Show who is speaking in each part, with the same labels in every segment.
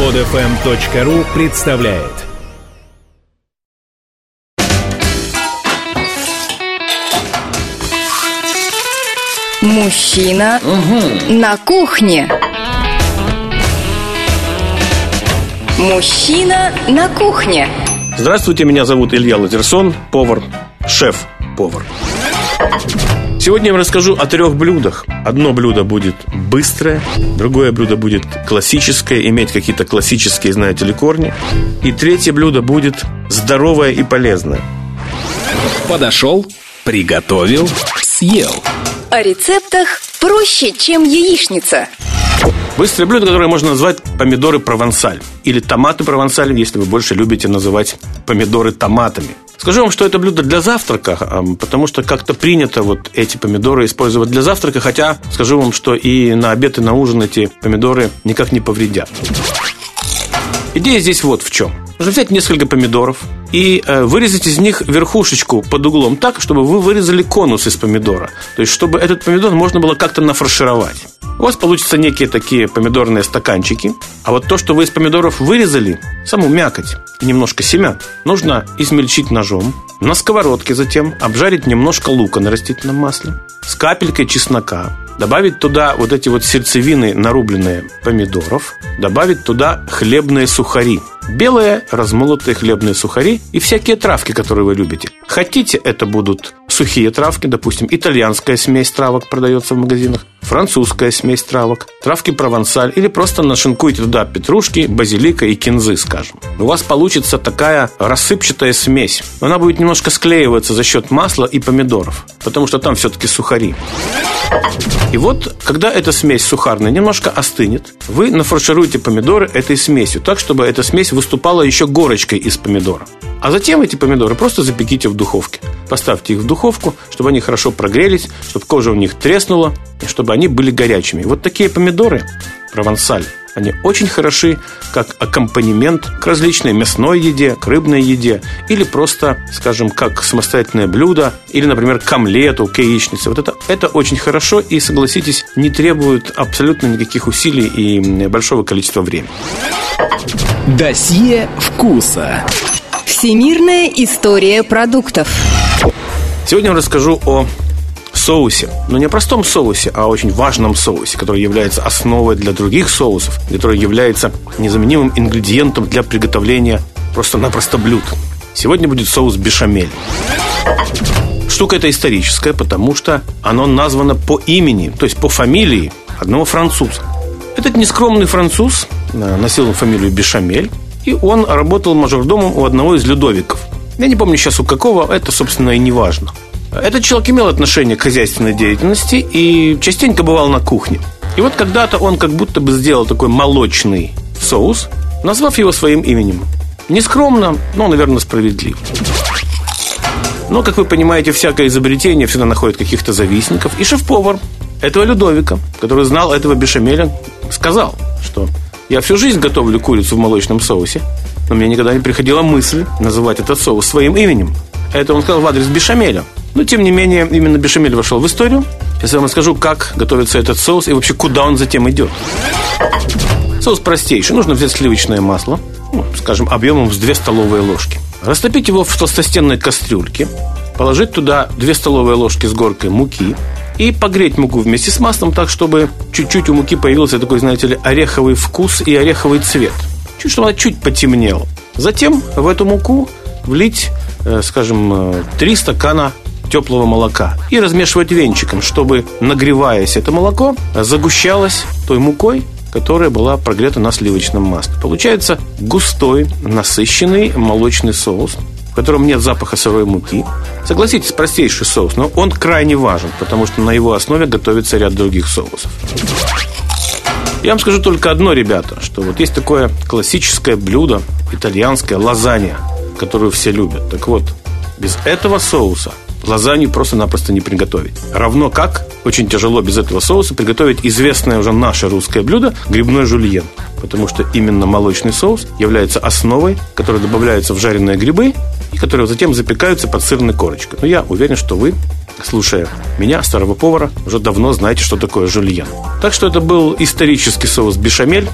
Speaker 1: Подфм.ру представляет
Speaker 2: Мужчина на кухне. Мужчина на кухне.
Speaker 3: Здравствуйте, меня зовут Илья Лазерсон, повар, шеф-повар. Сегодня я вам расскажу о трех блюдах. Одно блюдо будет быстрое, другое блюдо будет классическое, иметь какие-то классические, знаете ли, корни. И третье блюдо будет здоровое и полезное.
Speaker 1: Подошел, приготовил, съел.
Speaker 2: О рецептах проще, чем яичница.
Speaker 3: Быстрое блюдо, которое можно назвать помидоры провансаль. Или томаты провансаль, если вы больше любите называть помидоры томатами. Скажу вам, что это блюдо для завтрака, потому что как-то принято вот эти помидоры использовать для завтрака, хотя скажу вам, что и на обед, и на ужин эти помидоры никак не повредят. Идея здесь вот в чем. Нужно взять несколько помидоров и э, вырезать из них верхушечку под углом так, чтобы вы вырезали конус из помидора. То есть, чтобы этот помидор можно было как-то нафаршировать. У вас получатся некие такие помидорные стаканчики. А вот то, что вы из помидоров вырезали, саму мякоть и немножко семян, нужно измельчить ножом. На сковородке затем обжарить немножко лука на растительном масле с капелькой чеснока. Добавить туда вот эти вот сердцевины нарубленные помидоров. Добавить туда хлебные сухари. Белые размолотые хлебные сухари и всякие травки, которые вы любите. Хотите, это будут сухие травки, допустим, итальянская смесь травок продается в магазинах, французская смесь травок, травки провансаль или просто нашинкуйте туда петрушки, базилика и кинзы, скажем. У вас получится такая рассыпчатая смесь. Она будет немножко склеиваться за счет масла и помидоров, потому что там все-таки сухари. И вот, когда эта смесь сухарная немножко остынет, вы нафаршируете помидоры этой смесью, так, чтобы эта смесь выступала еще горочкой из помидора. А затем эти помидоры просто запеките в духовке. Поставьте их в духовку, чтобы они хорошо прогрелись, чтобы кожа у них треснула, и чтобы они были горячими. Вот такие помидоры, провансаль, они очень хороши как аккомпанемент к различной мясной еде, к рыбной еде или просто, скажем, как самостоятельное блюдо или, например, к омлету, к яичнице. Вот это, это очень хорошо и, согласитесь, не требует абсолютно никаких усилий и большого количества времени.
Speaker 1: Досье вкуса.
Speaker 2: Всемирная история продуктов.
Speaker 3: Сегодня я расскажу о соусе. Но не о простом соусе, а о очень важном соусе, который является основой для других соусов, который является незаменимым ингредиентом для приготовления просто-напросто блюд. Сегодня будет соус бешамель. Штука эта историческая, потому что оно названо по имени, то есть по фамилии одного француза. Этот нескромный француз э, носил фамилию Бешамель, и он работал мажордомом у одного из Людовиков. Я не помню сейчас у какого, это, собственно, и не важно. Этот человек имел отношение к хозяйственной деятельности и частенько бывал на кухне. И вот когда-то он как будто бы сделал такой молочный соус, назвав его своим именем. Нескромно, но, наверное, справедливо. Но, как вы понимаете, всякое изобретение всегда находит каких-то завистников. И шеф-повар этого Людовика, который знал этого бешамеля, сказал, что я всю жизнь готовлю курицу в молочном соусе, но мне никогда не приходила мысль называть этот соус своим именем. Это он сказал в адрес бешамеля. Но, тем не менее, именно бешамель вошел в историю. Сейчас я вам расскажу, как готовится этот соус и вообще куда он затем идет. Соус простейший. Нужно взять сливочное масло, ну, скажем, объемом с 2 столовые ложки. Растопить его в толстостенной кастрюльке, положить туда 2 столовые ложки с горкой муки и погреть муку вместе с маслом так, чтобы чуть-чуть у муки появился такой, знаете ли, ореховый вкус и ореховый цвет. Чуть, чтобы она чуть потемнела. Затем в эту муку влить, э, скажем, 3 стакана теплого молока и размешивать венчиком, чтобы, нагреваясь это молоко, загущалось той мукой, которая была прогрета на сливочном масле. Получается густой, насыщенный молочный соус, в котором нет запаха сырой муки. Согласитесь, простейший соус, но он крайне важен, потому что на его основе готовится ряд других соусов. Я вам скажу только одно, ребята, что вот есть такое классическое блюдо, итальянское, лазанья, которую все любят. Так вот, без этого соуса лазанью просто-напросто не приготовить. Равно как очень тяжело без этого соуса приготовить известное уже наше русское блюдо грибной жульен. Потому что именно молочный соус является основой, которая добавляется в жареные грибы и которые затем запекаются под сырной корочкой. Но я уверен, что вы слушая меня, старого повара, уже давно знаете, что такое жульен. Так что это был исторический соус бешамель.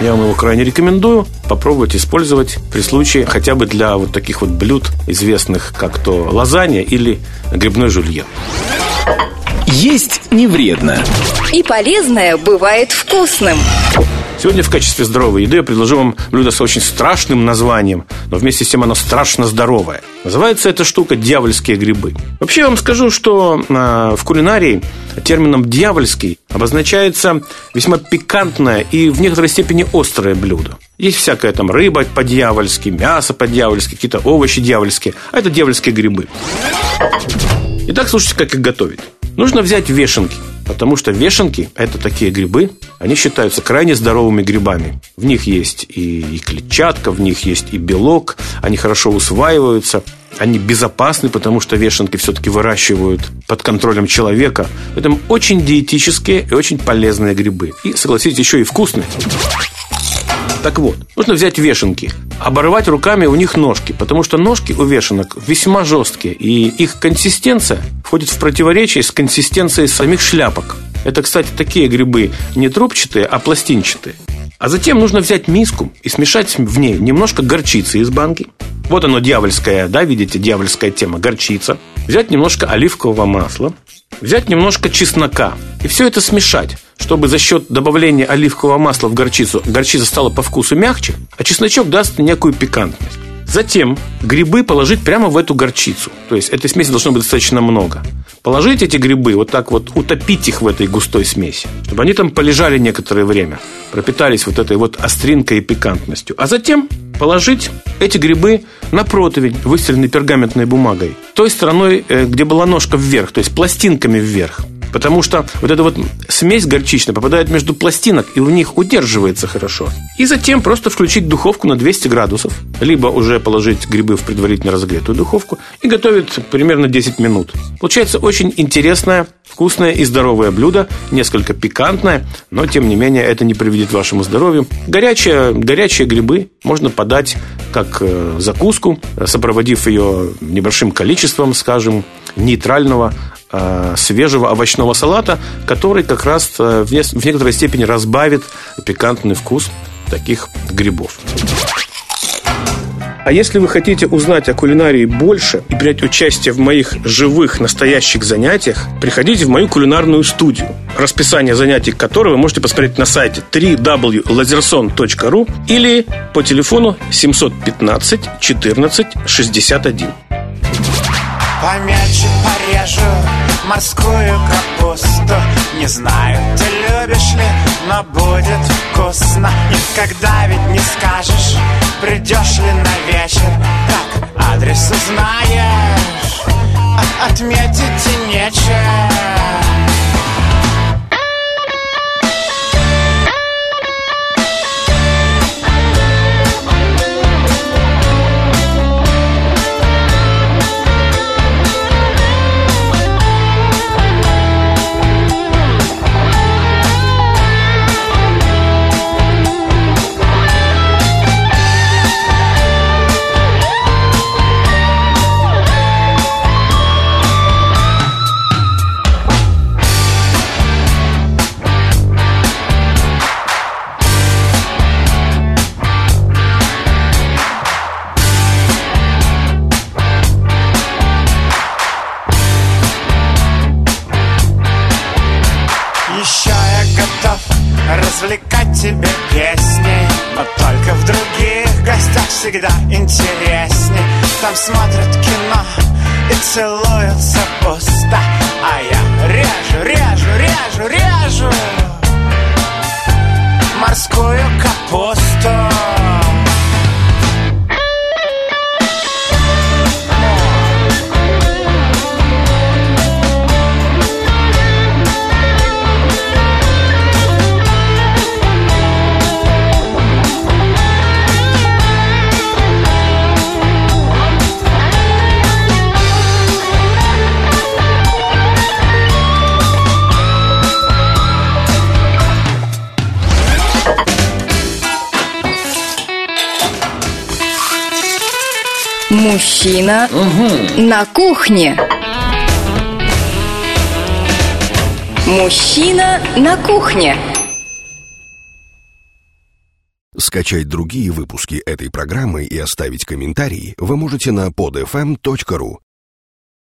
Speaker 3: Я вам его крайне рекомендую. Попробовать использовать при случае хотя бы для вот таких вот блюд, известных как то лазанья или грибной жульен.
Speaker 1: Есть не вредно.
Speaker 2: И полезное бывает вкусным.
Speaker 3: Сегодня в качестве здоровой еды я предложу вам блюдо с очень страшным названием, но вместе с тем оно страшно здоровое. Называется эта штука «дьявольские грибы». Вообще я вам скажу, что э, в кулинарии термином «дьявольский» обозначается весьма пикантное и в некоторой степени острое блюдо. Есть всякая там рыба по-дьявольски, мясо по-дьявольски, какие-то овощи дьявольские, а это дьявольские грибы. Итак, слушайте, как их готовить. Нужно взять вешенки, потому что вешенки – это такие грибы, они считаются крайне здоровыми грибами. В них есть и, и клетчатка, в них есть и белок, они хорошо усваиваются, они безопасны, потому что вешенки все-таки выращивают под контролем человека. Поэтому очень диетические и очень полезные грибы. И, согласитесь, еще и вкусные. Так вот, нужно взять вешенки, оборвать руками у них ножки, потому что ножки у вешенок весьма жесткие, и их консистенция входит в противоречие с консистенцией самих шляпок. Это, кстати, такие грибы не трубчатые, а пластинчатые. А затем нужно взять миску и смешать в ней немножко горчицы из банки. Вот оно дьявольская, да, видите, дьявольская тема, горчица. Взять немножко оливкового масла, взять немножко чеснока и все это смешать чтобы за счет добавления оливкового масла в горчицу горчица стала по вкусу мягче, а чесночок даст некую пикантность. Затем грибы положить прямо в эту горчицу. То есть этой смеси должно быть достаточно много. Положить эти грибы, вот так вот утопить их в этой густой смеси, чтобы они там полежали некоторое время, пропитались вот этой вот остринкой и пикантностью. А затем положить эти грибы на противень, выстеленный пергаментной бумагой, той стороной, э, где была ножка вверх, то есть пластинками вверх. Потому что вот эта вот смесь горчичная попадает между пластинок и в них удерживается хорошо. И затем просто включить духовку на 200 градусов. Либо уже положить грибы в предварительно разогретую духовку и готовить примерно 10 минут. Получается очень интересное, вкусное и здоровое блюдо. Несколько пикантное, но тем не менее это не приведет вашему здоровью. Горячие, горячие грибы можно подать как э, закуску, сопроводив ее небольшим количеством, скажем, нейтрального свежего овощного салата, который как раз э, в некоторой степени разбавит пикантный вкус таких грибов. А если вы хотите узнать о кулинарии больше и принять участие в моих живых настоящих занятиях, приходите в мою кулинарную студию, расписание занятий которой вы можете посмотреть на сайте www.lazerson.ru или по телефону 715 14 61.
Speaker 4: Помельче порежу морскую капусту Не знаю, ты любишь ли, но будет вкусно. Никогда ведь не скажешь, придешь ли на вечер. Так адрес узнаешь, а отметить и нечего всегда интересней Там смотрят кино и целуются пусто А я режу, режу,
Speaker 2: Мужчина угу. на кухне. Мужчина на кухне.
Speaker 5: Скачать другие выпуски этой программы и оставить комментарии вы можете на podfm.ru.